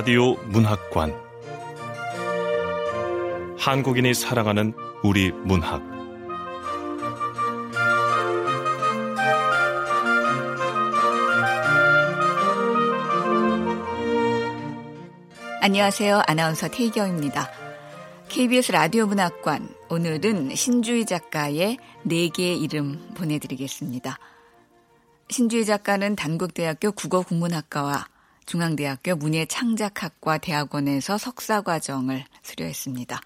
라디오 문학관 한국인이 사랑하는 우리 문학 안녕하세요. 아나운서 태희경입니다. KBS 라디오 문학관 오늘은 신주희 작가의 네 개의 이름 보내드리겠습니다. 신주희 작가는 단국대학교 국어국문학과와 중앙대학교 문예창작학과 대학원에서 석사과정을 수료했습니다.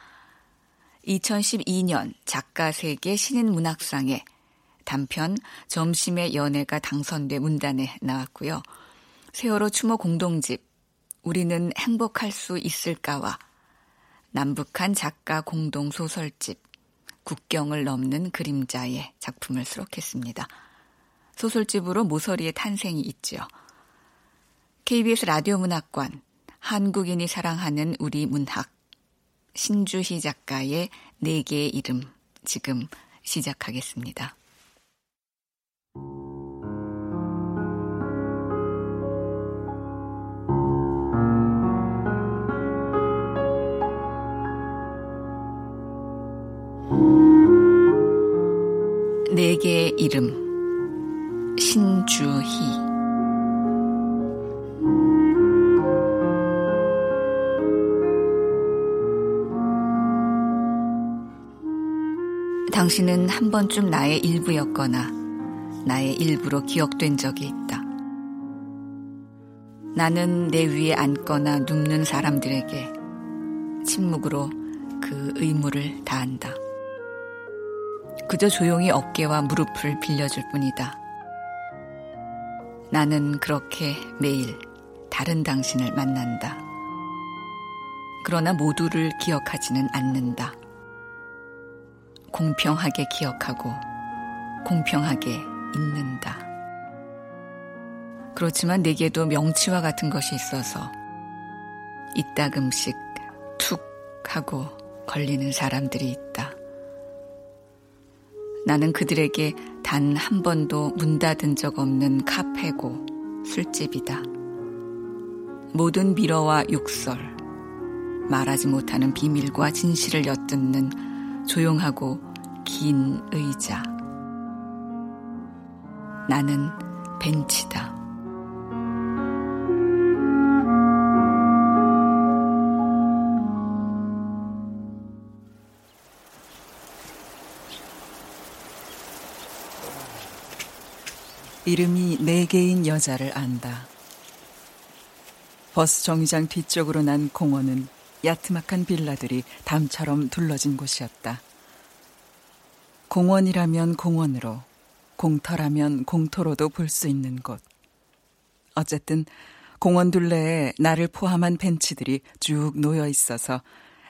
2012년 작가 세계 신인 문학상에 단편 점심의 연애가 당선돼 문단에 나왔고요. 세월호 추모 공동집 우리는 행복할 수 있을까와 남북한 작가 공동 소설집 국경을 넘는 그림자의 작품을 수록했습니다. 소설집으로 모서리의 탄생이 있지요. KBS 라디오 문학관 한국인이 사랑하는 우리 문학 신주희 작가의 네 개의 이름 지금 시작하겠습니다. 네 개의 이름 신주희 당신은 한 번쯤 나의 일부였거나 나의 일부로 기억된 적이 있다. 나는 내 위에 앉거나 눕는 사람들에게 침묵으로 그 의무를 다한다. 그저 조용히 어깨와 무릎을 빌려줄 뿐이다. 나는 그렇게 매일 다른 당신을 만난다. 그러나 모두를 기억하지는 않는다. 공평하게 기억하고 공평하게 잊는다. 그렇지만 내게도 명치와 같은 것이 있어서 이따금씩 툭 하고 걸리는 사람들이 있다. 나는 그들에게 단 한 번도 문 닫은 적 없는 카페고 술집이다. 모든 미러와 육설, 말하지 못하는 비밀과 진실을 엿듣는 조용하고 긴 의자. 나는 벤치다. 이름이 네 개인 여자를 안다. 버스 정류장 뒤쪽으로 난 공원은 야트막한 빌라들이 담처럼 둘러진 곳이었다. 공원이라면 공원으로, 공터라면 공터로도 볼 수 있는 곳. 어쨌든 공원 둘레에 나를 포함한 벤치들이 쭉 놓여 있어서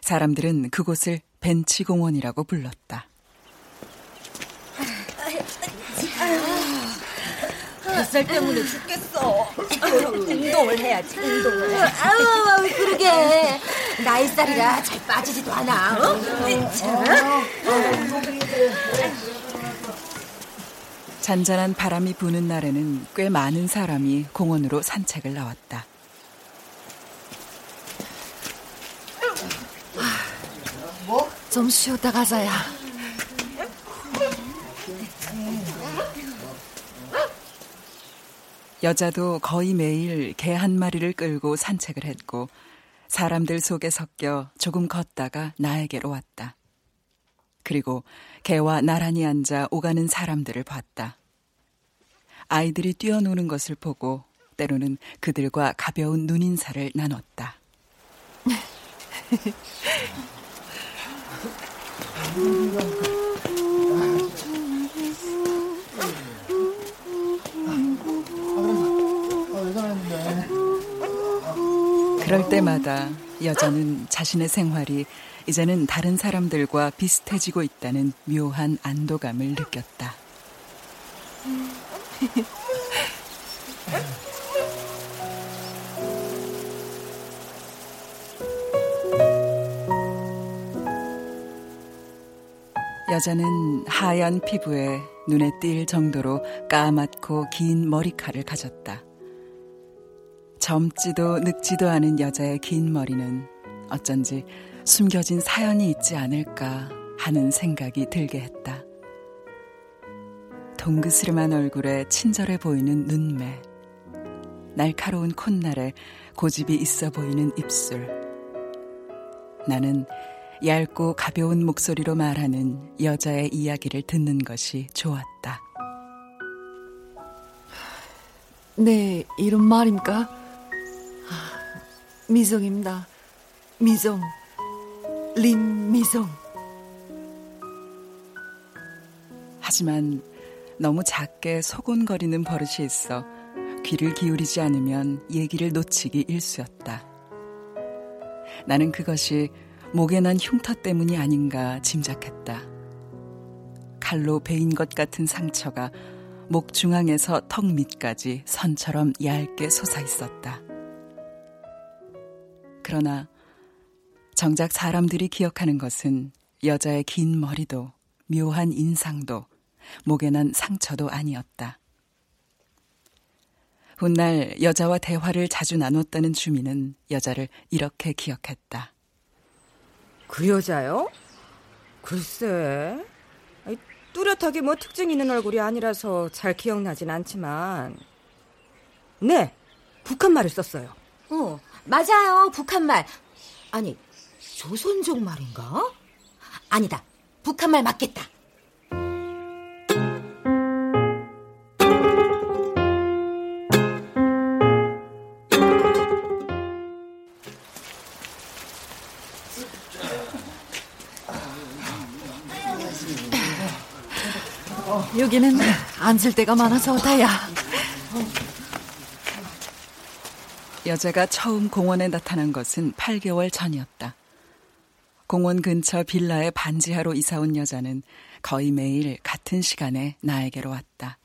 사람들은 그곳을 벤치 공원이라고 불렀다. 뱃살 때문에 죽겠어. 운동을 해야지, 운동을. 아우, 그러게. 나이 살이라 잘 빠지지도 않아. 어? 잔잔한 바람이 부는 날에는 꽤 많은 사람이 공원으로 산책을 나왔다. 좀 쉬었다 가자야. 여자도 거의 매일 개 한 마리를 끌고 산책을 했고 사람들 속에 섞여 조금 걷다가 나에게로 왔다. 그리고 개와 나란히 앉아 오가는 사람들을 봤다. 아이들이 뛰어노는 것을 보고 때로는 그들과 가벼운 눈인사를 나눴다. 그럴 때마다 여자는 자신의 생활이 이제는 다른 사람들과 비슷해지고 있다는 묘한 안도감을 느꼈다. 여자는 하얀 피부에 눈에 띌 정도로 까맣고 긴 머리칼을 가졌다. 젊지도 늙지도 않은 여자의 긴 머리는 어쩐지 숨겨진 사연이 있지 않을까 하는 생각이 들게 했다. 동그스름한 얼굴에 친절해 보이는 눈매, 날카로운 콧날에 고집이 있어 보이는 입술. 나는 얇고 가벼운 목소리로 말하는 여자의 이야기를 듣는 것이 좋았다. 네, 이름 말입니까? 미정입니다. 미정. 림미정. 하지만 너무 작게 소곤거리는 버릇이 있어 귀를 기울이지 않으면 얘기를 놓치기 일쑤였다. 나는 그것이 목에 난 흉터 때문이 아닌가 짐작했다. 칼로 베인 것 같은 상처가 목 중앙에서 턱 밑까지 선처럼 얇게 솟아 있었다. 그러나 정작 사람들이 기억하는 것은 여자의 긴 머리도 묘한 인상도 목에 난 상처도 아니었다. 훗날 여자와 대화를 자주 나눴다는 주민은 여자를 이렇게 기억했다. 그 여자요? 글쎄. 뚜렷하게 뭐 특징 있는 얼굴이 아니라서 잘 기억나진 않지만. 네, 북한 말을 썼어요. 어, 맞아요. 북한말. 아니, 조선족 말인가? 아니다. 북한말 맞겠다. 여기는 앉을 데가 많아서 다야. 여자가 처음 공원에 나타난 것은 8개월 전이었다. 공원 근처 빌라에 반지하러 이사 온 여자는 거의 매일 같은 시간에 나에게로 왔다.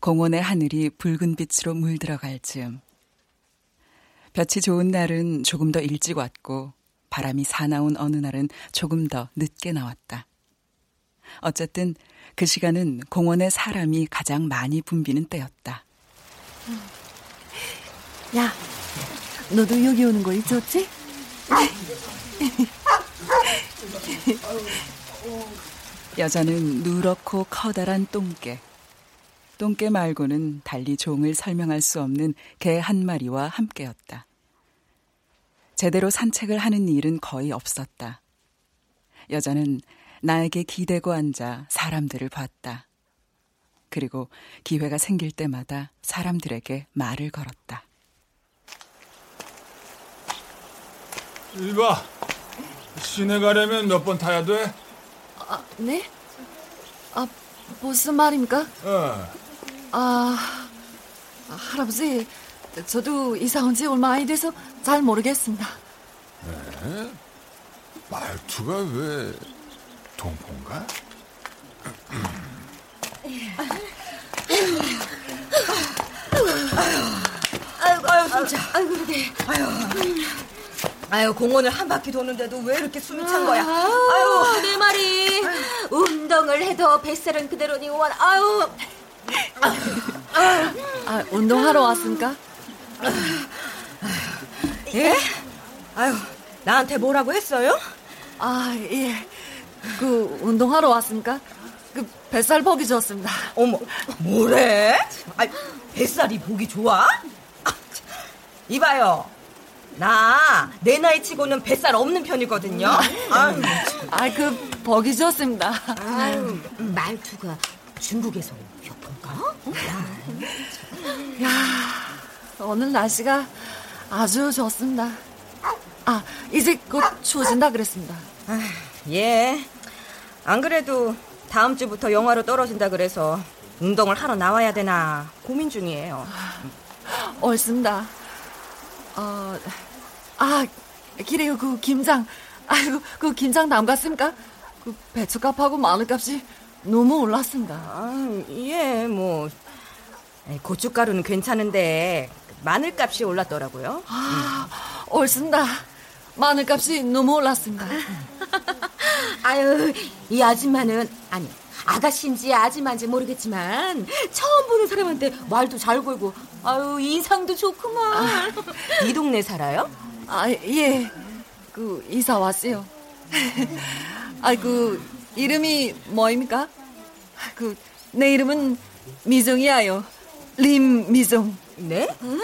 공원의 하늘이 붉은 빛으로 물들어갈 즈음. 볕이 좋은 날은 조금 더 일찍 왔고 바람이 사나운 어느 날은 조금 더 늦게 나왔다. 어쨌든 그 시간은 공원에 사람이 가장 많이 붐비는 때였다. 야, 너도 여기 오는 거 있었지? 여자는 누렇고 커다란 똥개. 똥개 말고는 달리 종을 설명할 수 없는 개 한 마리와 함께였다. 제대로 산책을 하는 일은 거의 없었다. 여자는 나에게 기대고 앉아 사람들을 봤다. 그리고 기회가 생길 때마다 사람들에게 말을 걸었다. 이봐, 시내 가려면 몇 번 타야 돼? 아, 네? 아, 무슨 말입니까? 어. 아, 할아버지, 저도 이사 온 지 얼마 안 돼서 잘 모르겠습니다. 네? 말투가 왜 동포인가? 아이고, 아유, 진짜. 아이고, 그러게. 아유. 아유, 공원을 한 바퀴 도는데도 왜 이렇게 숨이 찬 거야? 아유, 내 말이. 운동을 해도 뱃살은 그대로니 원. 아유. 아, 운동하러 왔습니까? 예? 아유, 나한테 뭐라고 했어요? 아, 예. 그, 운동하러 왔습니까? 그, 뱃살 보기 좋습니다. 어머, 뭐래? 아, 뱃살이 보기 좋아? 아, 참. 이봐요. 나 내 나이 치고는 뱃살 없는 편이거든요. 아유, 아, 그, 보기 좋습니다. 아유, 말투가 중국에서 온 건가? 야, 오늘 날씨가 아주 좋습니다. 아, 이제 곧 추워진다 그랬습니다. 예. 안 그래도 다음 주부터 영화로 떨어진다 그래서 운동을 하러 나와야 되나 고민 중이에요. 옳습니다. 어, 아, 그래요, 그 김장. 아이고, 그 김장 담갔습니까? 그 배추값하고 마늘값이 너무 올랐습니다. 아, 예, 뭐 고춧가루는 괜찮은데 마늘값이 올랐더라고요. 아, 옳습니다. 마늘값이 너무 올랐습니다. 아유, 이 아줌마는 아니 아가씨인지 아줌마인지 모르겠지만 처음 보는 사람한테 말도 잘 걸고 아유 인상도 좋구만. 아, 이 동네 살아요? 아 예. 그 이사 왔어요. 아 그 이름이 뭐입니까? 그 내 이름은 미정이야요. 림미정. 네? 어?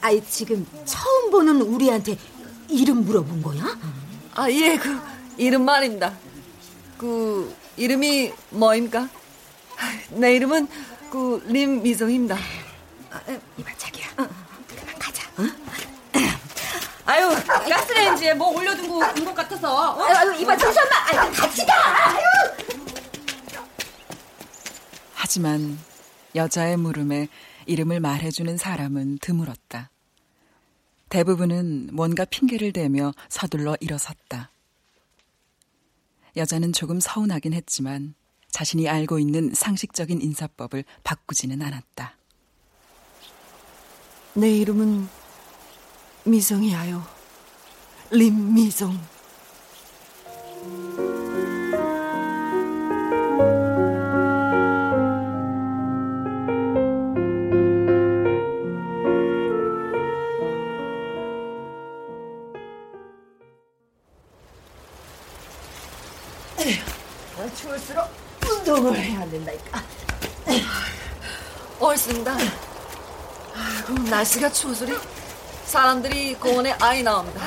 아이 지금 처음 보는 우리한테 이름 물어본 거야? 아 예, 그 이름 말입니다. 그 이름이 뭐입니까? 내 이름은 그 림미정입니다. 아, 이봐 자기야, 어, 그만 가자. 어? 아유 가스레인지에 뭐 올려둔 거것 같아서. 어? 아유 이봐 잠시만, 아유 같이 가. 아유. 하지만 여자의 물음에 이름을 말해주는 사람은 드물었다. 대부분은 뭔가 핑계를 대며 서둘러 일어섰다. 여자는 조금 서운하긴 했지만 자신이 알고 있는 상식적인 인사법을 바꾸지는 않았다. 내 이름은 미정이야요. 림미정. 추울수록 운동을 해야 된다니까. 옳습니다. 그럼 날씨가 추워서리 사람들이 공원에 아이 나옵니다.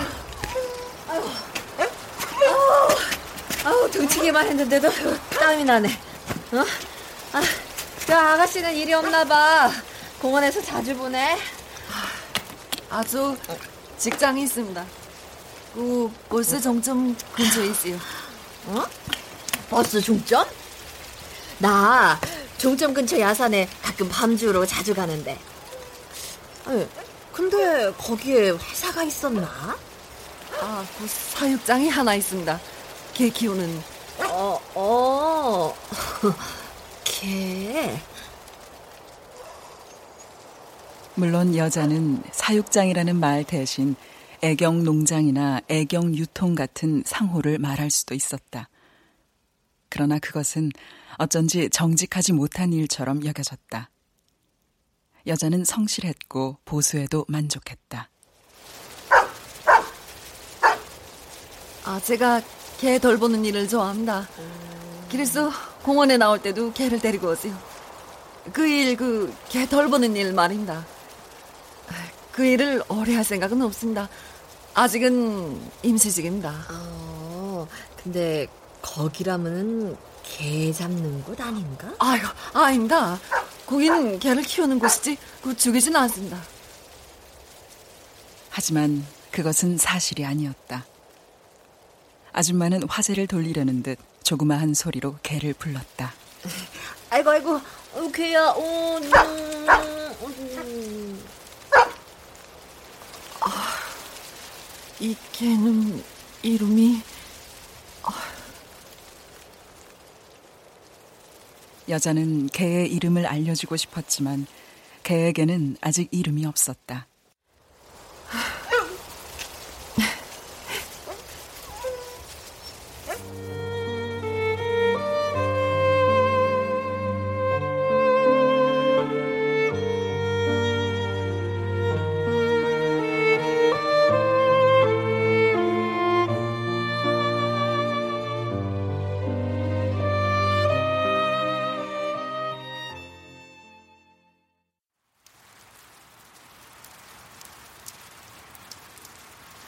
아유, 등치기만 했는데도 땀이 나네. 어? 아, 그 아가씨는 일이 없나 봐. 공원에서 자주 보네. 아주 직장이 있습니다. 그 버스 정점 근처에 있어요. 어? 버스 종점? 나 종점 근처 야산에 가끔 밤주로 자주 가는데. 아니, 근데 거기에 회사가 있었나? 아, 그 사육장이 하나 있습니다. 개 키우는. 어, 어. 개. 물론 여자는 사육장이라는 말 대신 애경 농장이나 애경 유통 같은 상호를 말할 수도 있었다. 그러나 그것은 어쩐지 정직하지 못한 일처럼 여겨졌다. 여자는 성실했고 보수에도 만족했다. 아, 제가 개 돌보는 일을 좋아합니다. 그래서 공원에 나올 때도 개를 데리고 오세요. 그 일, 그, 개 돌보는 일 말입니다. 그 일을 오래 할 생각은 없습니다. 아직은 임시직입니다. 어, 근데 거기라면은 개 잡는 곳 아닌가? 아이고, 아닙니다. 거긴 개를 키우는 곳이지, 그 죽이진 않습니다. 하지만 그것은 사실이 아니었다. 아줌마는 화제를 돌리려는 듯 조그마한 소리로 개를 불렀다. 아이고 아이고 어, 개야 어, 음, 음. 아, 이 개는 이름이 여자는 개의 이름을 알려주고 싶었지만 개에게는 아직 이름이 없었다.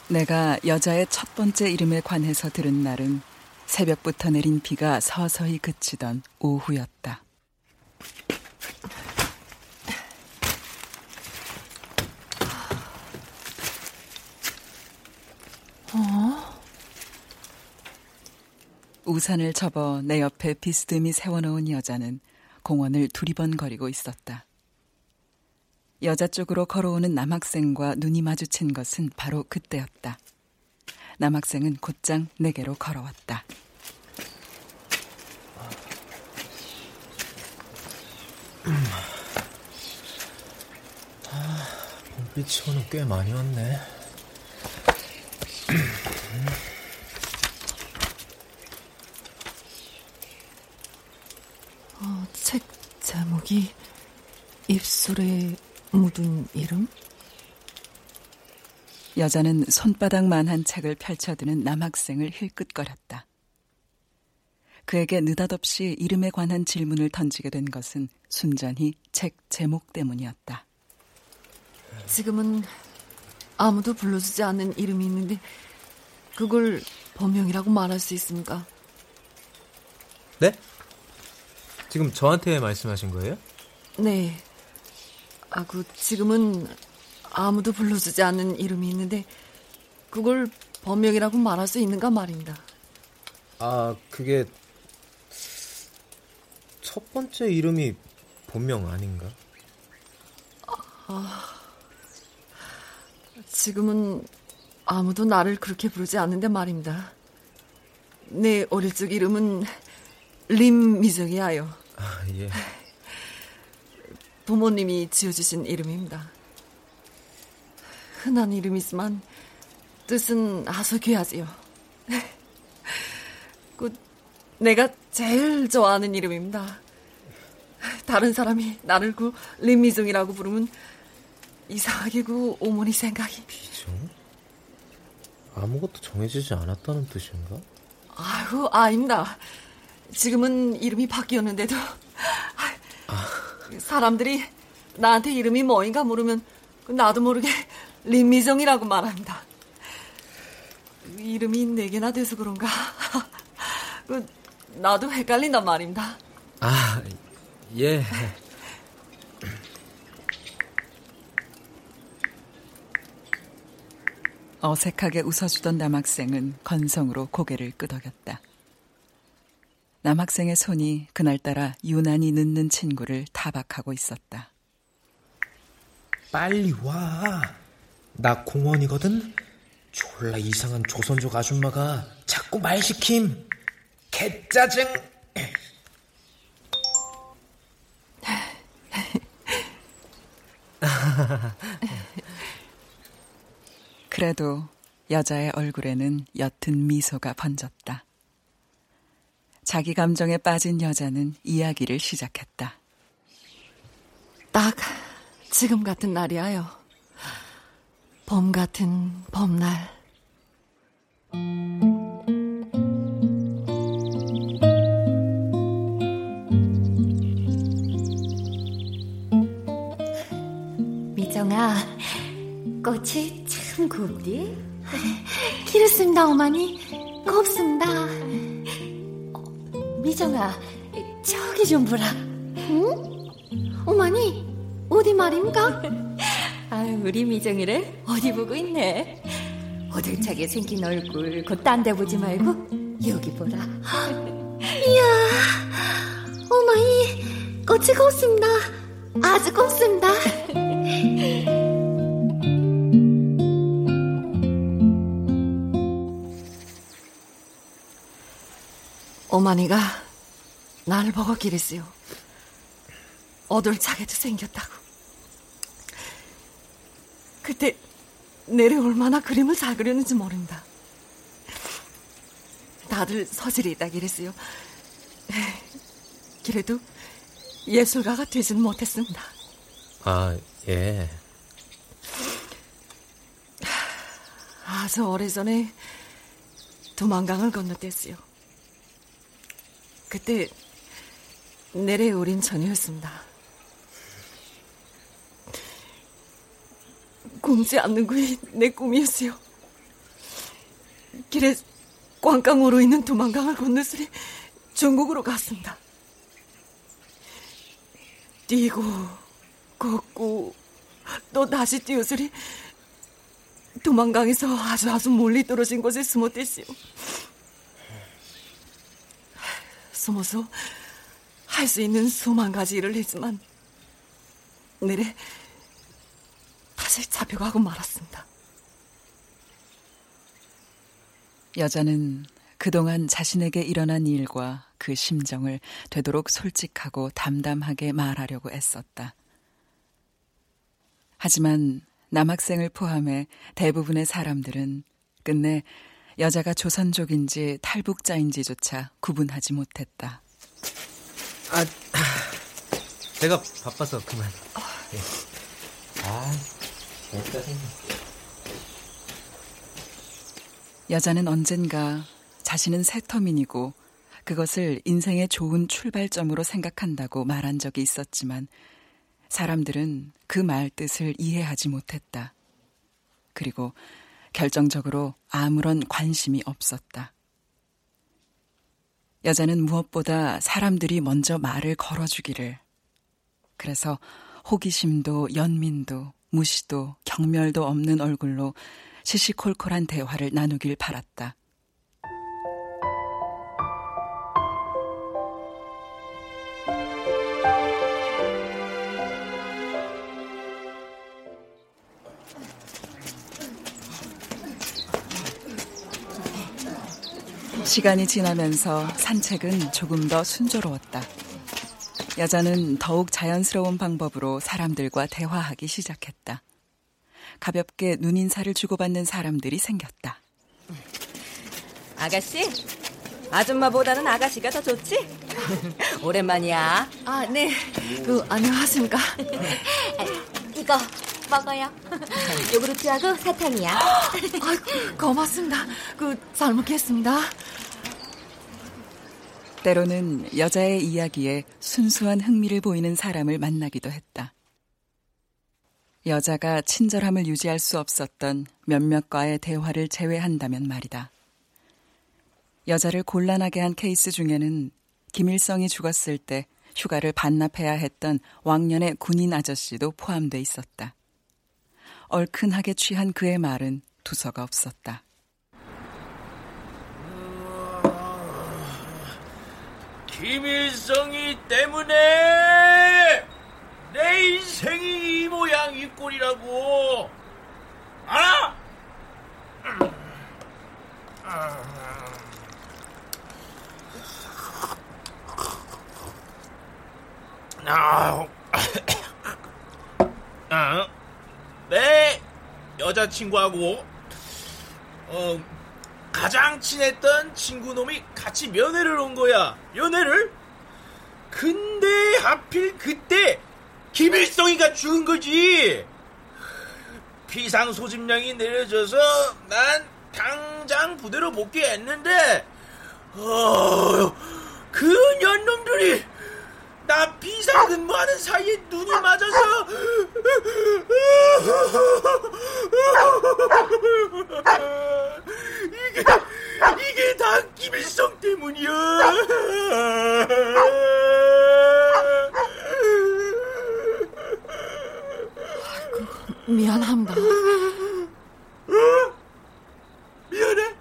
내가 여자의 첫 번째 이름에 관해서 들은 날은 새벽부터 내린 비가 서서히 그치던 오후였다. 어? 우산을 접어 내 옆에 비스듬히 세워놓은 여자는 공원을 두리번거리고 있었다. 여자 쪽으로 걸어오는 남학생과 눈이 마주친 것은 바로 그때였다. 남학생은 곧장 내게로 걸어왔다. 아, 봄빛이 오늘 꽤 많이 왔네. 어, 책 제목이 입술의 묻은 이름? 여자는 손바닥만한 책을 펼쳐드는 남학생을 힐끗거렸다. 그에게 느닷없이 이름에 관한 질문을 던지게 된 것은 순전히 책 제목 때문이었다. 지금은 아무도 불러주지 않는 이름이 있는데 그걸 본명이라고 말할 수 있습니까? 네? 지금 저한테 말씀하신 거예요? 네. 아, 그 지금은 아무도 불러주지 않는 이름이 있는데 그걸 본명이라고 말할 수 있는가 말입니다. 아, 그게 첫 번째 이름이 본명 아닌가? 아, 지금은 아무도 나를 그렇게 부르지 않는데 말입니다. 내 어릴 적 이름은 림미정이야요. 아, 예. 부모님이 지어주신 이름입니다. 흔한 이름이지만 뜻은 아주 귀하지요. 그 내가 제일 좋아하는 이름입니다. 다른 사람이 나를 그 림미정이라고 부르면 이상하게 그 어머니 생각이. 미정? 아무것도 정해지지 않았다는 뜻인가? 아유, 아닙니다. 지금은 이름이 바뀌었는데도 아. 사람들이 나한테 이름이 뭐인가 물으면 나도 모르게 림미정이라고 말합니다. 이름이 네 개나 돼서 그런가? 그, 나도 헷갈린단 말입니다. 아, 예. 어색하게 웃어주던 남학생은 건성으로 고개를 끄덕였다. 남학생의 손이 그날따라 유난히 늦는 친구를 타박하고 있었다. 빨리 와. 나 공원이거든. 졸라 이상한 조선족 아줌마가 자꾸 말 시킴. 개짜증. 그래도 여자의 얼굴에는 옅은 미소가 번졌다. 자기 감정에 빠진 여자는 이야기를 시작했다. 딱 지금 같은 날이야요. 봄 같은 봄날. 미정아, 꽃이 참 곱디? 그렇습니다, 어머니. 곱습니다. 미정아, 저기 좀 보라. 응? 어머니, 어디 말입니까? 아유, 우리 미정이를 어디 보고 있네. 어들차게 생긴 얼굴, 곧 딴 데 보지 말고 여기 보라. 이야, 어머니, 꽃이 곱습니다. 아주 곱습니다. 어머니가 날 보고 기랬어요. 어돌차게도 생겼다고. 그때 내래 얼마나 그림을 잘 그렸는지 모른다. 다들 서질이 있다 그랬어요. 그래도 예술가가 되지는 못했습니다. 아, 예. 아주 오래전에 도망강을 건너댔어요. 그때 내래 어린 처녀였습니다. 굶지 않는 것이 내 꿈이었어요. 길에 꽝깡으로 있는 도망강을 건너으니 중국으로 갔습니다. 뛰고 걷고 또 다시 뛰었으니 도망강에서 아주 아주 멀리 떨어진 곳에 숨었댔어요. 숨어서 할수 있는 수만 가지 일을 했지만 내래 다시 잡혀가고 말았습니다. 여자는 그동안 자신에게 일어난 일과 그 심정을 되도록 솔직하고 담담하게 말하려고 애썼다. 하지만 남학생을 포함해 대부분의 사람들은 끝내 여자가 조선족인지 탈북자인지조차 구분하지 못했다. 아, 내가 바빠서 그만. 아, 진짜 여자는 언젠가 자신은 새터민이고 그것을 인생의 좋은 출발점으로 생각한다고 말한 적이 있었지만 사람들은 그 말 뜻을 이해하지 못했다. 그리고 결정적으로 아무런 관심이 없었다. 여자는 무엇보다 사람들이 먼저 말을 걸어주기를. 그래서 호기심도 연민도 무시도 경멸도 없는 얼굴로 시시콜콜한 대화를 나누길 바랐다. 시간이 지나면서 산책은 조금 더 순조로웠다. 여자는 더욱 자연스러운 방법으로 사람들과 대화하기 시작했다. 가볍게 눈인사를 주고받는 사람들이 생겼다. 아가씨? 아줌마보다는 아가씨가 더 좋지? 오랜만이야. 아, 네. 그, 안녕하십니까. 이거 먹어요. 요구르트하고 사탕이야. 아이고, 고맙습니다. 그, 잘 먹겠습니다. 때로는 여자의 이야기에 순수한 흥미를 보이는 사람을 만나기도 했다. 여자가 친절함을 유지할 수 없었던 몇몇과의 대화를 제외한다면 말이다. 여자를 곤란하게 한 케이스 중에는 김일성이 죽었을 때 휴가를 반납해야 했던 왕년의 군인 아저씨도 포함돼 있었다. 얼큰하게 취한 그의 말은 두서가 없었다. 김일성이 때문에 내 인생이 이 모양 이 꼴이라고. 알아? 아, 아, 내 여자친구하고 어, 가장 친했던 친구 놈이 같이 면회를 온 거야. 면회를? 근데 하필 그때 김일성이가 죽은 거지. 피상 소집량이 내려져서 난 당장 부대로 복귀했는데 어, 그 년놈들이 나 비상 근무하는 사이에 눈이 맞아서 이게 이게 다 김일성 때문이야. 미안합니다. 어? 미안해?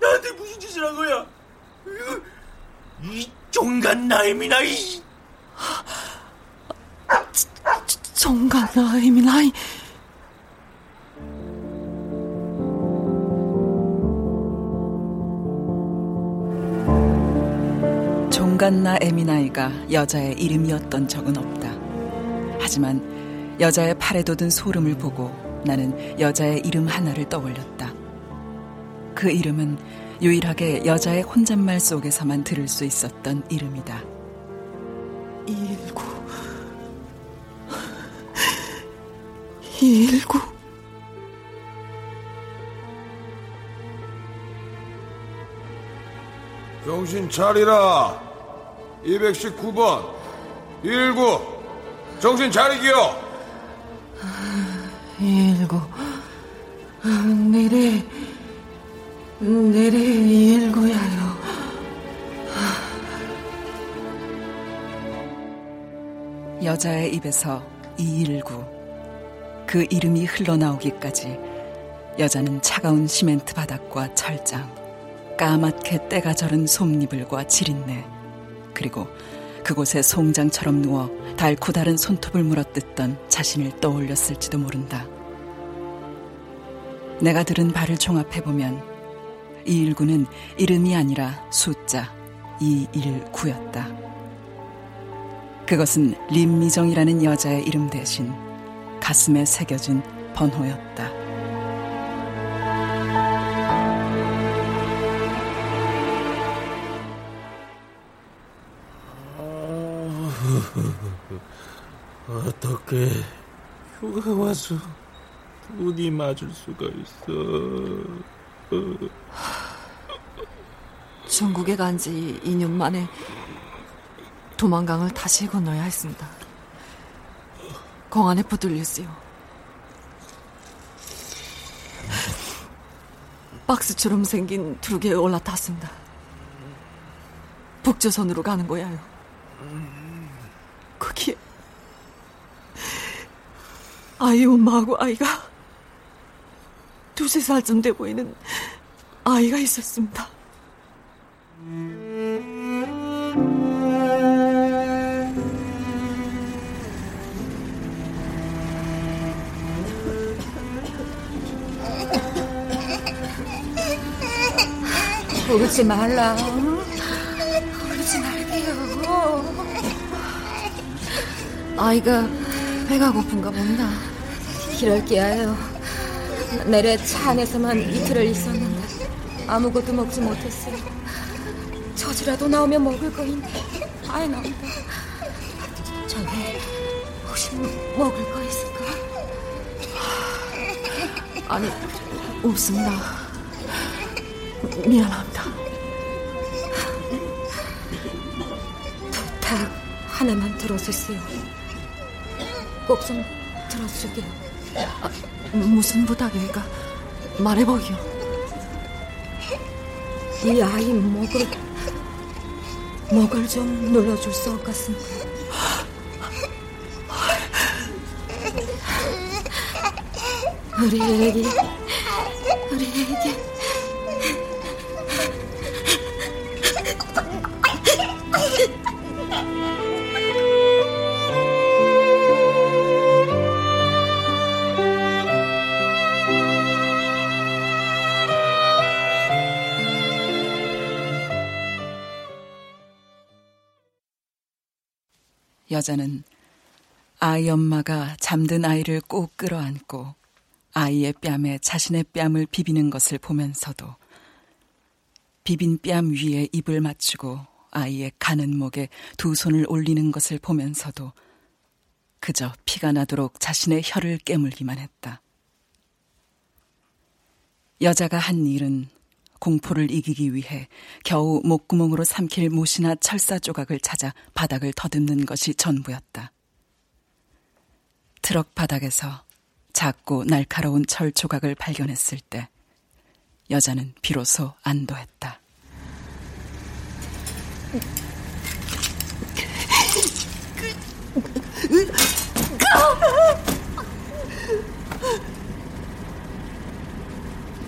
나한테 무슨 짓을 한 거야? 나임이나 이. 종간나 에미나이가 여자의 이름이었던 적은 없다. 하지만 여자의 팔에 돋은 소름을 보고 나는 여자의 이름 하나를 떠올렸다. 그 이름은 유일하게 여자의 혼잣말 속에서만 들을 수 있었던 이름이다. 219. 219. 정신 차리라. 219번. 119. 정신 차리기요. 219. 내래, 내래 219야요. 여자의 입에서 219. 그 이름이 흘러나오기까지 여자는 차가운 시멘트 바닥과 철장, 까맣게 때가 절은 솜니불과 지린내, 그리고 그곳에 송장처럼 누워 달고 다른 손톱을 물어뜯던 자신을 떠올렸을지도 모른다. 내가 들은 바를 종합해보면 219는 이름이 아니라 숫자 219였다. 그것은 림미정이라는 여자의 이름 대신 가슴에 새겨진 번호였다. 어떻게 휴가 와서 눈이 맞을 수가 있어? 중국에 간 지 2년 만에 도망강을 다시 건너야 했습니다. 공안에 붙들렸어요. 박스처럼 생긴 트럭에 올라탔습니다. 북조선으로 가는 거야요. 거기에 아이 엄마하고 아이가 두세 살쯤 돼 보이는 아이가 있었습니다. 울지 말라. 울지 말게요. 아이가 배가 고픈가 본다. 이럴게요. 내래 차 안에서만 이틀을 있었는데 아무것도 먹지 못했어요. 저지라도 나오면 먹을 거인데 아이 나온다. 저기 혹시 먹을 거 있을까? 아니 없습니다. 미안합니다. 부탁 하나만 들어주세요. 꼭 좀 들어주게요. 아, 무슨 부탁일까? 말해보기요. 이 아이 목을 목을 좀 눌러줄 수 없겠습니까? 우리 애기 우리 애기 여자는 아이 엄마가 잠든 아이를 꼭 끌어안고 아이의 뺨에 자신의 뺨을 비비는 것을 보면서도 비빈 뺨 위에 입을 맞추고 아이의 가는 목에 두 손을 올리는 것을 보면서도 그저 피가 나도록 자신의 혀를 깨물기만 했다. 여자가 한 일은 공포를 이기기 위해 겨우 목구멍으로 삼킬 못이나 철사 조각을 찾아 바닥을 더듬는 것이 전부였다. 트럭 바닥에서 작고 날카로운 철 조각을 발견했을 때 여자는 비로소 안도했다.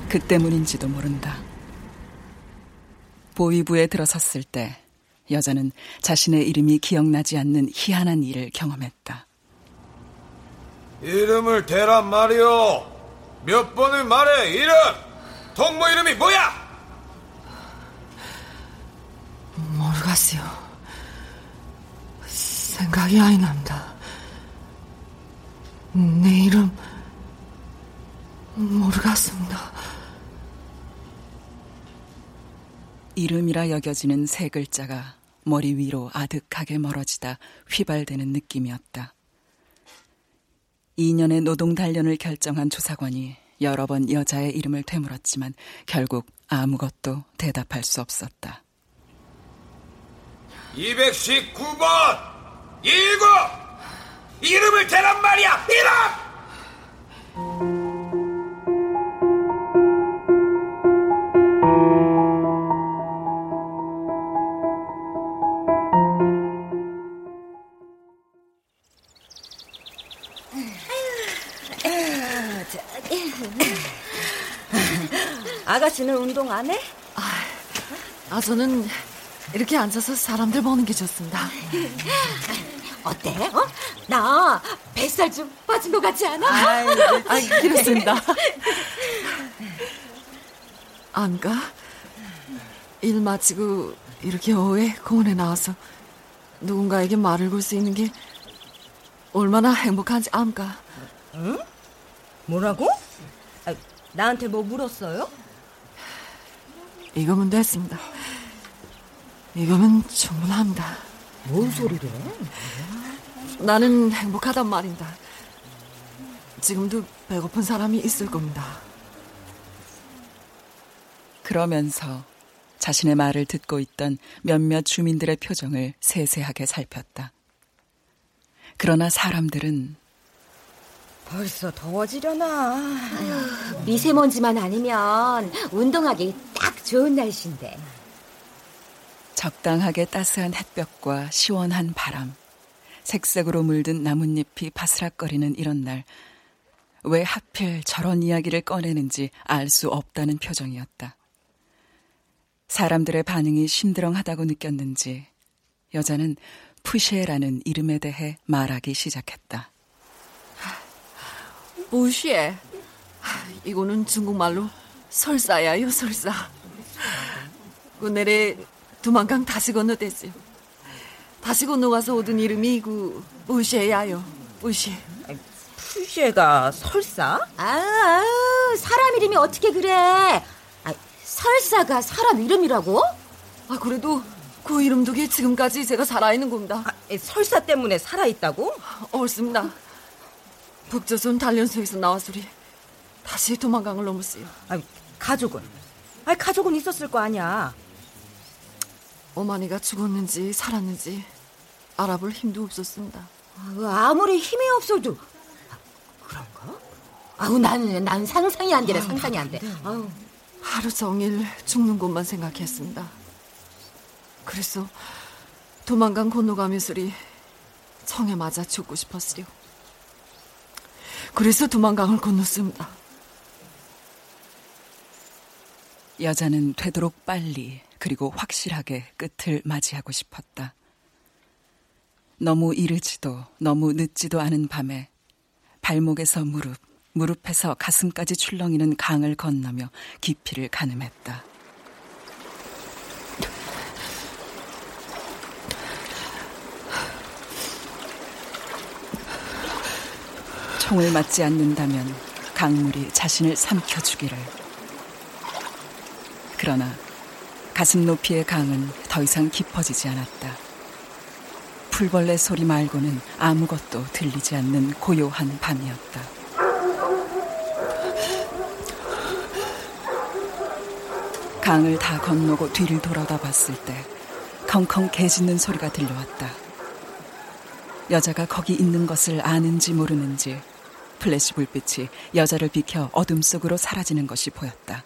그 때문인지도 모른다. 보위부에 들어섰을 때 여자는 자신의 이름이 기억나지 않는 희한한 일을 경험했다. 이름을 대란 말이오. 몇 번을 말해, 이름! 동무 이름이 뭐야? 모르겠어요. 생각이 아이 납니다. 내 이름 모르겠습니다. 이름이라 여겨지는 세 글자가 머리 위로 아득하게 멀어지다 휘발되는 느낌이었다. 2년의 노동 단련을 결정한 조사관이 여러 번 여자의 이름을 되물었지만 결국 아무것도 대답할 수 없었다. 219번! 19! 이름을 대란 말이야! 이름! 아가씨는 운동 안 해? 아, 아, 저는 이렇게 앉아서 사람들 보는 게 좋습니다. 어때? 어? 나 뱃살 좀 빠진 것 같지 않아? 아, 그렇습니다. 안 가? 일 마치고 이렇게 오후에 공원에 나와서 누군가에게 말을 걸 수 있는 게 얼마나 행복한지 암가. 응? 뭐라고? 아, 나한테 뭐 물었어요? 이거면 됐습니다. 이거면 충분합니다. 뭔 소리래? 나는 행복하단 말인다. 지금도 배고픈 사람이 있을 겁니다. 그러면서 자신의 말을 듣고 있던 몇몇 주민들의 표정을 세세하게 살폈다. 그러나 사람들은 벌써 더워지려나. 미세먼지만 아니면 운동하기 딱 좋은 날씨인데. 적당하게 따스한 햇볕과 시원한 바람, 색색으로 물든 나뭇잎이 바스락거리는 이런 날, 왜 하필 저런 이야기를 꺼내는지 알 수 없다는 표정이었다. 사람들의 반응이 심드렁하다고 느꼈는지 여자는 푸시에라는 이름에 대해 말하기 시작했다. 무시에 이거는 중국말로 설사야요 설사. 오늘에 두만강 다시 건너댔어요. 다시 건너가서 얻은 이름이 그 무시야요 무시. 푸시에가 설사? 아, 아, 사람 이름이 어떻게 그래? 아, 설사가 사람 이름이라고? 아 그래도 그 이름 덕에 지금까지 제가 살아있는 겁니다. 아, 설사 때문에 살아있다고? 옳습니다. 북조선 단련소에서 나왔으리 다시 도망강을 넘었어요. 아, 가족은? 아, 가족은 있었을 거 아니야. 어머니가 죽었는지 살았는지 알아볼 힘도 없었습니다. 아무리 힘이 없어도 그런가? 아우 나는 난 상상이 안 되네 상상이 안 돼. 아우. 하루 종일 죽는 것만 생각했습니다. 그래서 도망간 건너가면서리 청에 맞아 죽고 싶었으려. 그래서 도망강을 건넜습니다. 여자는 되도록 빨리 그리고 확실하게 끝을 맞이하고 싶었다. 너무 이르지도 너무 늦지도 않은 밤에 발목에서 무릎, 무릎에서 가슴까지 출렁이는 강을 건너며 깊이를 가늠했다. 총을 맞지 않는다면 강물이 자신을 삼켜주기를. 그러나 가슴 높이의 강은 더 이상 깊어지지 않았다. 풀벌레 소리 말고는 아무것도 들리지 않는 고요한 밤이었다. 강을 다 건너고 뒤를 돌아다 봤을 때 컹컹 개짖는 소리가 들려왔다. 여자가 거기 있는 것을 아는지 모르는지 플래시 불빛이 여자를 비켜 어둠 속으로 사라지는 것이 보였다.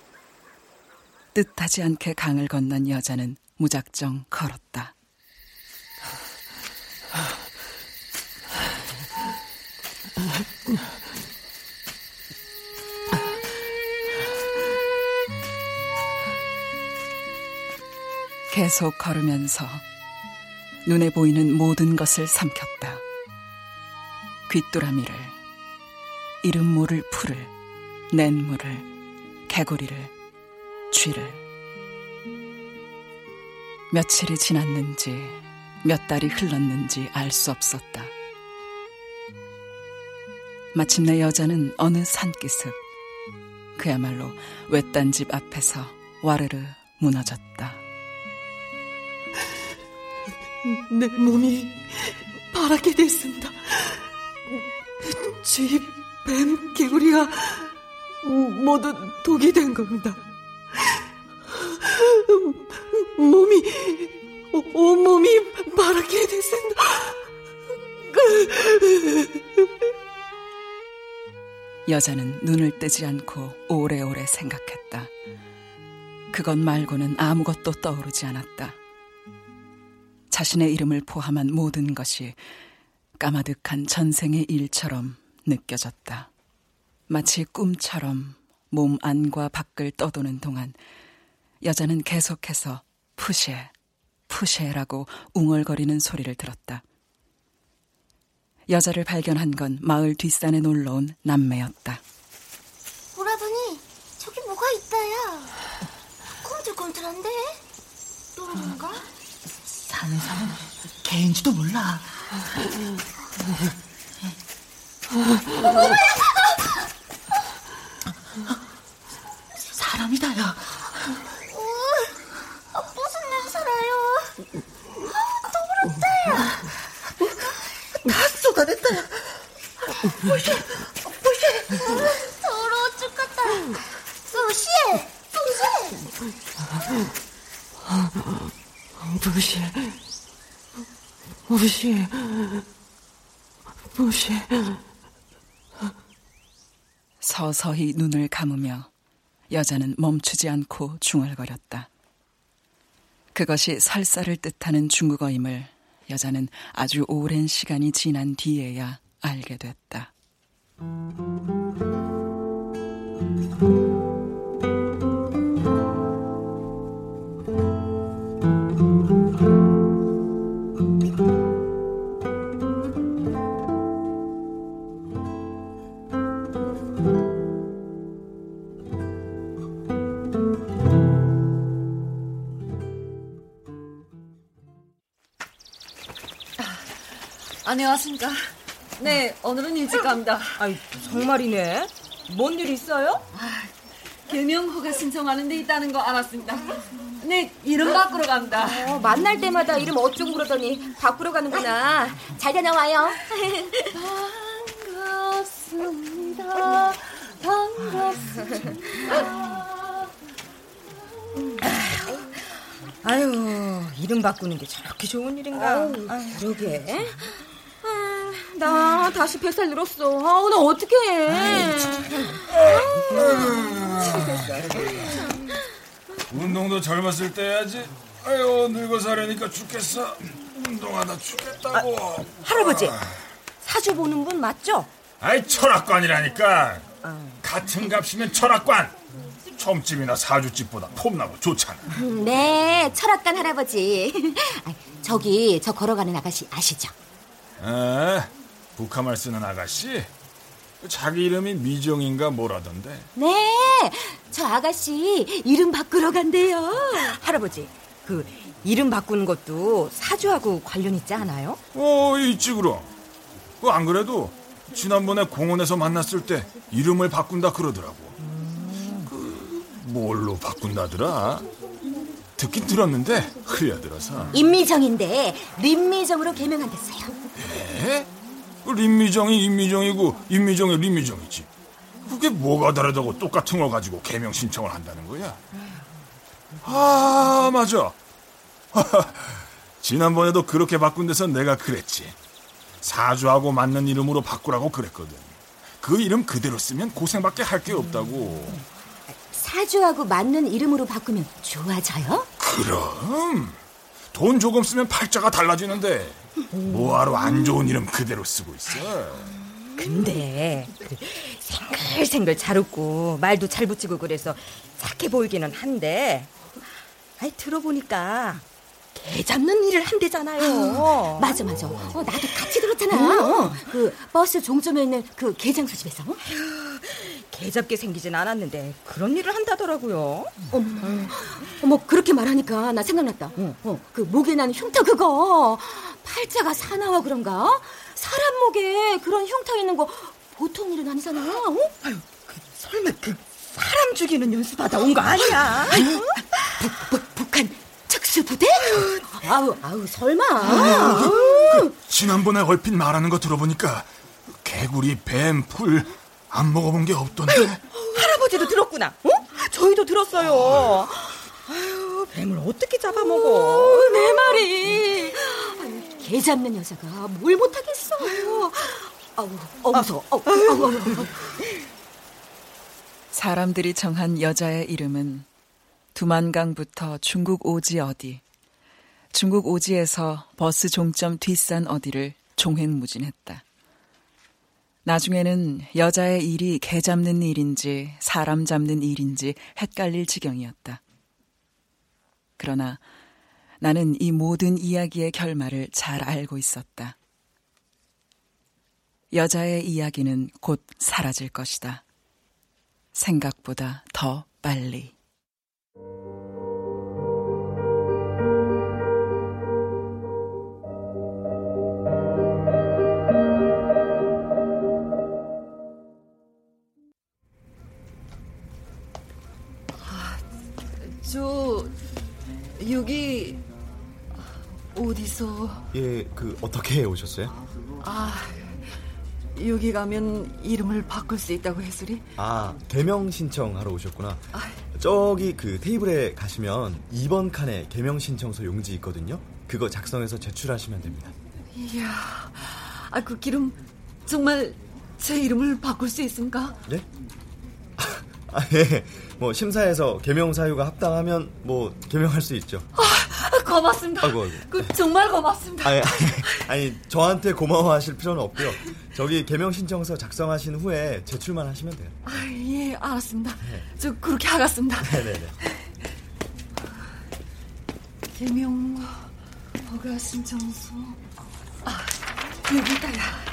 뜻하지 않게 강을 건넌 여자는 무작정 걸었다. 계속 걸으면서 눈에 보이는 모든 것을 삼켰다. 귓두라미를, 이름 모를 풀을, 냇물을, 개구리를, 쥐를. 며칠이 지났는지, 몇 달이 흘렀는지 알 수 없었다. 마침내 여자는 어느 산기슭, 그야말로 외딴 집 앞에서 와르르 무너졌다. 내 몸이 파랗게 됐습니다. 쥐, 뱀, 개구리가 모두 독이 된 겁니다. 몸이, 온몸이 파랗게 됐습니다. 여자는 눈을 뜨지 않고 오래오래 생각했다. 그것 말고는 아무것도 떠오르지 않았다. 자신의 이름을 포함한 모든 것이 까마득한 전생의 일처럼 느껴졌다. 마치 꿈처럼 몸 안과 밖을 떠도는 동안 여자는 계속해서 푸쉐, 푸쉐라고 웅얼거리는 소리를 들었다. 여자를 발견한 건 마을 뒷산에 놀러 온 남매였다. 오라버니, 저기 뭐가 있다야. 꿈틀꿈틀한데? 또 뭔가? 사는 사람 개인지도 몰라. 사람이다요. 어, 무슨 냄새나요? 더부럽다요. 다 부시, 부시. 더러워 죽겠다. 부시, 부시. 부시. 부시. 서서히 눈을 감으며 여자는 멈추지 않고 중얼거렸다. 그것이 설사를 뜻하는 중국어임을 여자는 아주 오랜 시간이 지난 뒤에야 알게 됐다. 안녕하십니까. 네, 오늘은 일찍 갑니다. 아이, 정말이네. 뭔 일 있어요? 아, 개명호가 신청하는 데 있다는 거 알았습니다. 네, 이름 바꾸러 갑니다. 어, 만날 때마다 이름 어쩌고 그러더니 바꾸러 가는구나. 잘 다녀와요. 반갑습니다. 반갑습니다. 아유, 이름 바꾸는 게 저렇게 좋은 일인가? 아유, 그러게. 아, 나 다시 뱃살 늘었어. 아, 오늘 어떻게 해? 운동도 젊었을 때 해야지. 아유 늙어서 하려니까 죽겠어. 운동하다 죽겠다고. 아, 할아버지, 사주 보는 분 맞죠? 아이 철학관이라니까. 같은 값이면 철학관. 점집이나 사주집보다 폼나고 좋잖아. 네, 철학관 할아버지. 저기 저 걸어가는 아가씨 아시죠? 에, 북한말 쓰는 아가씨? 자기 이름이 미정인가 뭐라던데. 네, 저 아가씨 이름 바꾸러 간대요. 할아버지, 그 이름 바꾸는 것도 사주하고 관련 있지 않아요? 어, 있지 그럼. 그안 그래도 지난번에 공원에서 만났을 때 이름을 바꾼다 그러더라고. 그 뭘로 바꾼다더라? 듣긴 들었는데 흘려들어서. 임미정인데 림미정으로 개명한댔어요. 에? 그 림미정이 임미정이고 임미정이 림미정이지. 그게 뭐가 다르다고 똑같은 걸 가지고 개명 신청을 한다는 거야? 아 맞아. 지난번에도 그렇게 바꾼 데서 내가 그랬지. 사주하고 맞는 이름으로 바꾸라고 그랬거든. 그 이름 그대로 쓰면 고생밖에 할 게 없다고. 사주하고 맞는 이름으로 바꾸면 좋아져요? 그럼 돈 조금 쓰면 팔자가 달라지는데 뭐하러 안 좋은 이름 그대로 쓰고 있어? 근데 그 생글생글 잘 웃고 말도 잘 붙이고 그래서 착해 보이기는 한데 아이 들어보니까 개 잡는 일을 한대잖아요. 맞아 맞아. 어, 나도 같이 들었잖아. 그 버스 종점에 있는 그 개장수 집에서. 개 잡게 생기진 않았는데 그런 일을 한다더라고요. 어머, 어머 그렇게 말하니까 나 생각났다. 어, 그 목에 난 흉터 그거 팔자가 사나워 그런가? 사람 목에 그런 흉터 있는 거 보통 일은 아니잖아. 어? 아유, 그, 설마 그 사람 죽이는 연습하다 온 거 아니야? 북, 북, 북한 특수부대? 아우 아우 설마. 그, 지난번에 얼핏 말하는 거 들어보니까 개구리, 뱀, 풀 안 먹어본 게 없던데. 아유, 할아버지도 들었구나. 어? 저희도 들었어요. 아유, 뱀을 어떻게 잡아먹어? 어, 내 말이. 개 잡는 여자가 뭘 못하겠어. 아우, 어, 무서워. 아, 아우, 아우, 아우. 사람들이 정한 여자의 이름은 두만강부터 중국 오지 어디, 중국 오지에서 버스 종점 뒷산 어디를 종횡무진했다. 나중에는 여자의 일이 개 잡는 일인지 사람 잡는 일인지 헷갈릴 지경이었다. 그러나 나는 이 모든 이야기의 결말을 잘 알고 있었다. 여자의 이야기는 곧 사라질 것이다. 생각보다 더 빨리. 저 여기 어디서 예, 그 어떻게 오셨어요? 아 여기 가면 이름을 바꿀 수 있다고 했으리? 아, 개명 신청하러 오셨구나. 아. 저기 그 테이블에 가시면 2번 칸에 개명 신청서 용지 있거든요. 그거 작성해서 제출하시면 됩니다. 이야, 아, 그 기름 정말 제 이름을 바꿀 수 있습니까? 예? 아, 예. 뭐 심사에서 개명 사유가 합당하면 뭐 개명할 수 있죠. 아, 고맙습니다. 아이고, 아이고. 그 정말 고맙습니다. 아니, 아니, 아니, 저한테 고마워하실 필요는 없고요. 저기 개명 신청서 작성하신 후에 제출만 하시면 돼요. 아, 예, 알았습니다. 네. 저 그렇게 하겠습니다. 네네네. 개명 허가 신청서. 아, 여기 있다야.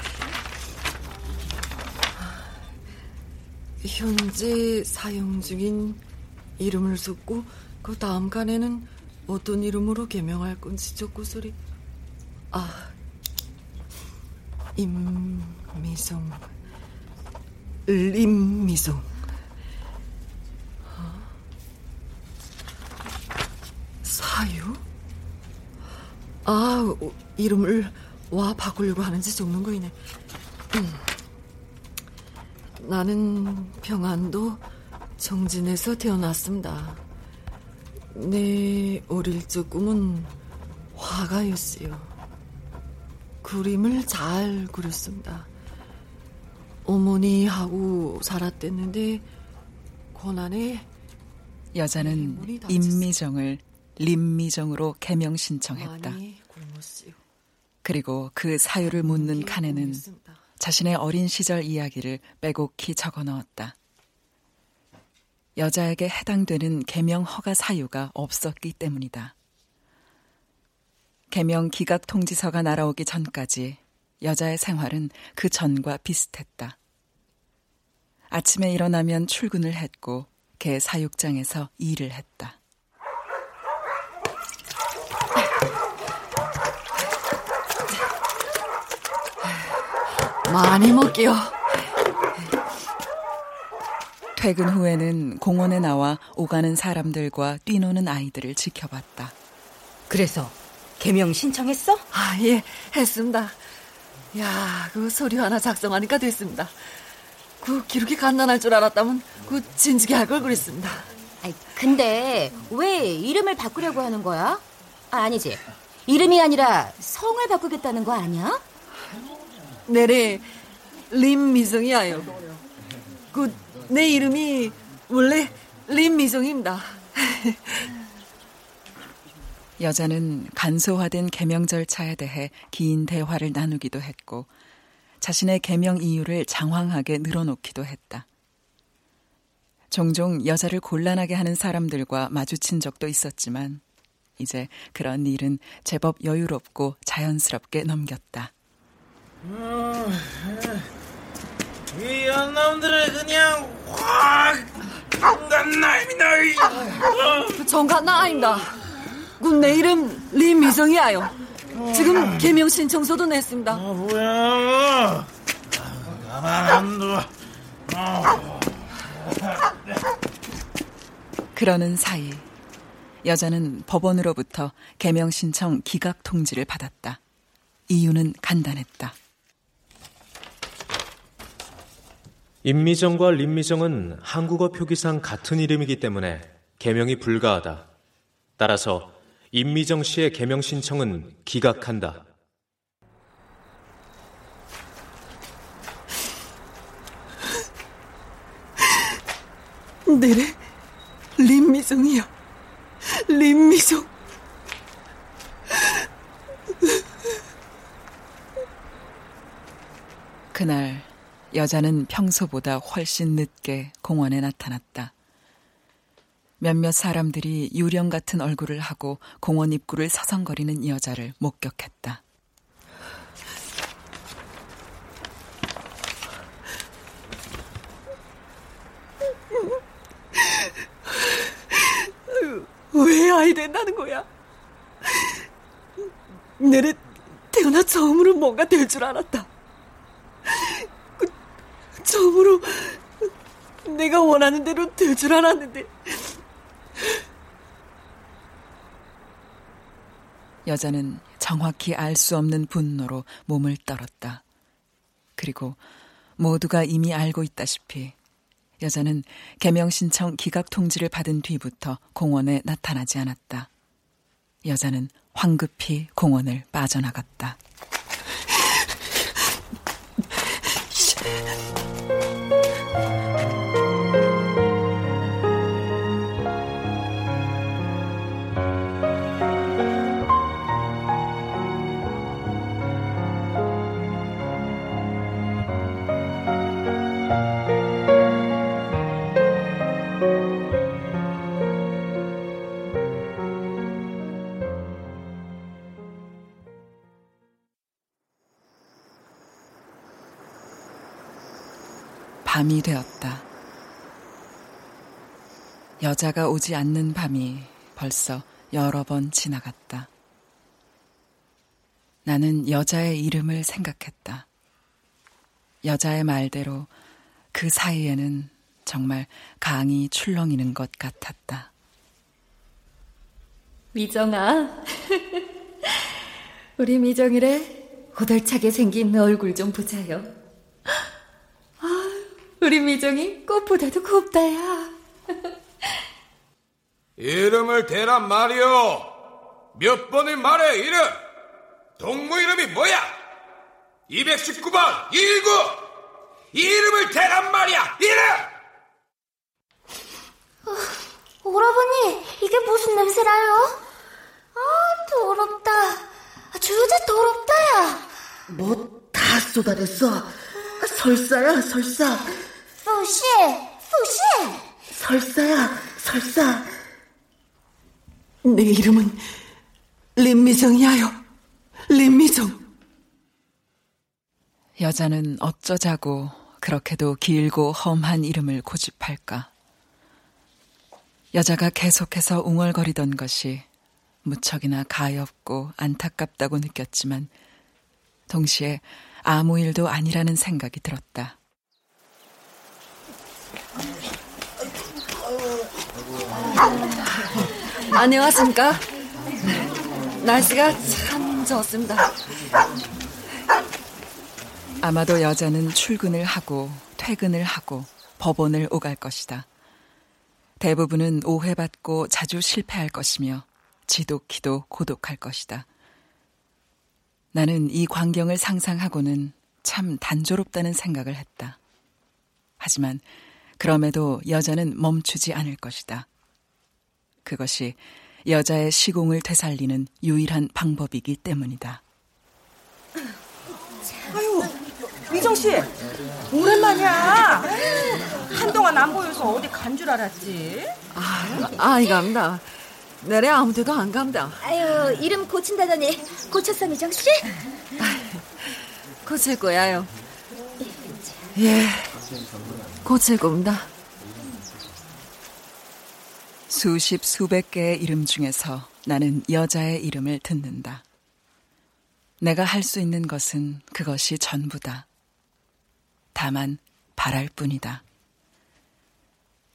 현재 사용 중인 이름을 썼고 그 다음 칸에는 어떤 이름으로 개명할 건지 적고 소리. 아, 임미성, 림미성. 어? 사유? 아, 이름을 와 바꾸려고 하는지 적는 거이네. 음. 나는 평안도 정진에서 태어났습니다. 내 어릴 적 꿈은 화가였어요. 그림을 잘 그렸습니다. 어머니하고 살았댔는데 고난에 여자는 임미정을 림미정으로 개명 신청했다. 그리고 그 사유를 묻는 칸에는 자신의 어린 시절 이야기를 빼곡히 적어 넣었다. 여자에게 해당되는 개명 허가 사유가 없었기 때문이다. 개명 기각 통지서가 날아오기 전까지 여자의 생활은 그 전과 비슷했다. 아침에 일어나면 출근을 했고 개 사육장에서 일을 했다. 많이 먹게요. 퇴근 후에는 공원에 나와 오가는 사람들과 뛰노는 아이들을 지켜봤다. 그래서 개명 신청했어? 아, 예, 했습니다. 야, 그 서류 하나 작성하니까 됐습니다. 그 기록이 간단할 줄 알았다면 그 진지게 할 걸 그랬습니다. 아니, 근데 왜 이름을 바꾸려고 하는 거야? 아, 아니지. 이름이 아니라 성을 바꾸겠다는 거 아니야? 네네, 림미성이야요. 그, 내 이름이 원래 림미성입니다. 여자는 간소화된 개명 절차에 대해 긴 대화를 나누기도 했고, 자신의 개명 이유를 장황하게 늘어놓기도 했다. 종종 여자를 곤란하게 하는 사람들과 마주친 적도 있었지만, 이제 그런 일은 제법 여유롭고 자연스럽게 넘겼다. 이 연놈들을 그냥 확 정간 나입니다. 정간 나입니다. 내 이름 리미정이야요. 지금 개명 신청서도 냈습니다. 아, 뭐야? 가만 안 둬. 그러는 사이 여자는 법원으로부터 개명 신청 기각 통지를 받았다. 이유는 간단했다. 임미정과 림미정은 한국어 표기상 같은 이름이기 때문에 개명이 불가하다. 따라서 임미정 씨의 개명 신청은 기각한다. 네네, 림미정이요. 림미정. 그날 여자는 평소보다 훨씬 늦게 공원에 나타났다. 몇몇 사람들이 유령 같은 얼굴을 하고 공원 입구를 서성거리는 여자를 목격했다. 왜 아이 된다는 거야? 내래 태어나 처음으로 뭔가 될 줄 알았다. 그, 처음으로 내가 원하는 대로 될 줄 알았는데 여자는 정확히 알 수 없는 분노로 몸을 떨었다. 그리고 모두가 이미 알고 있다시피 여자는 개명 신청 기각 통지를 받은 뒤부터 공원에 나타나지 않았다. 여자는 황급히 공원을 빠져나갔다. 밤이 되었다. 여자가 오지 않는 밤이 벌써 여러 번 지나갔다. 나는 여자의 이름을 생각했다. 여자의 말대로 그 사이에는 정말 강이 출렁이는 것 같았다. 미정아. 우리 미정이래 호들차게 생긴 얼굴 좀 보자요. 아, 우리 미정이 꽃보다도 곱다야. 이름을 대란 말이오. 몇 번을 말해 이름. 동무 이름이 뭐야? 219번 119. 이름을 대란 말이야. 이름. 어, 오라버니 이게 무슨 냄새라요? 아 더럽다. 주제 더럽다야. 뭐 다 쏟아냈어. 설사야 설사. 푸시 푸시. 설사야 설사. 내 이름은 림미정이야요. 림미정. 여자는 어쩌자고 그렇게도 길고 험한 이름을 고집할까. 여자가 계속해서 웅얼거리던 것이 무척이나 가엽고 안타깝다고 느꼈지만 동시에 아무 일도 아니라는 생각이 들었다. 안녕하십니까? 날씨가 참 좋습니다. 아마도 여자는 출근을 하고 퇴근을 하고 법원을 오갈 것이다. 대부분은 오해받고 자주 실패할 것이며 지독히도 고독할 것이다. 나는 이 광경을 상상하고는 참 단조롭다는 생각을 했다. 하지만 그럼에도 여자는 멈추지 않을 것이다. 그것이 여자의 시공을 되살리는 유일한 방법이기 때문이다. 아유, 미정 씨, 오랜만이야. 한동안 안 보여서 어디 간 줄 알았지. 아, 아이갑니다. 내래 아무 데도 안 갑니다. 아유 이름 고친다더니 고쳤어 미정 씨? 고칠 거야요. 예, 겁니다. 수십 수백 개의 이름 중에서 나는 여자의 이름을 듣는다. 내가 할 수 있는 것은 그것이 전부다. 다만 바랄 뿐이다.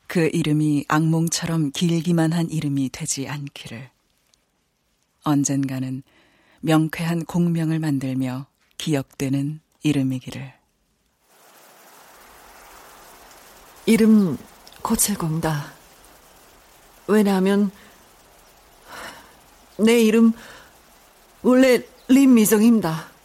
그 이름이 악몽처럼 길기만 한 이름이 되지 않기를. 언젠가는 명쾌한 공명을 만들며 기억되는 이름이기를. 이름 고칠 겁니다. 왜냐하면 내 이름 원래 림미정입니다.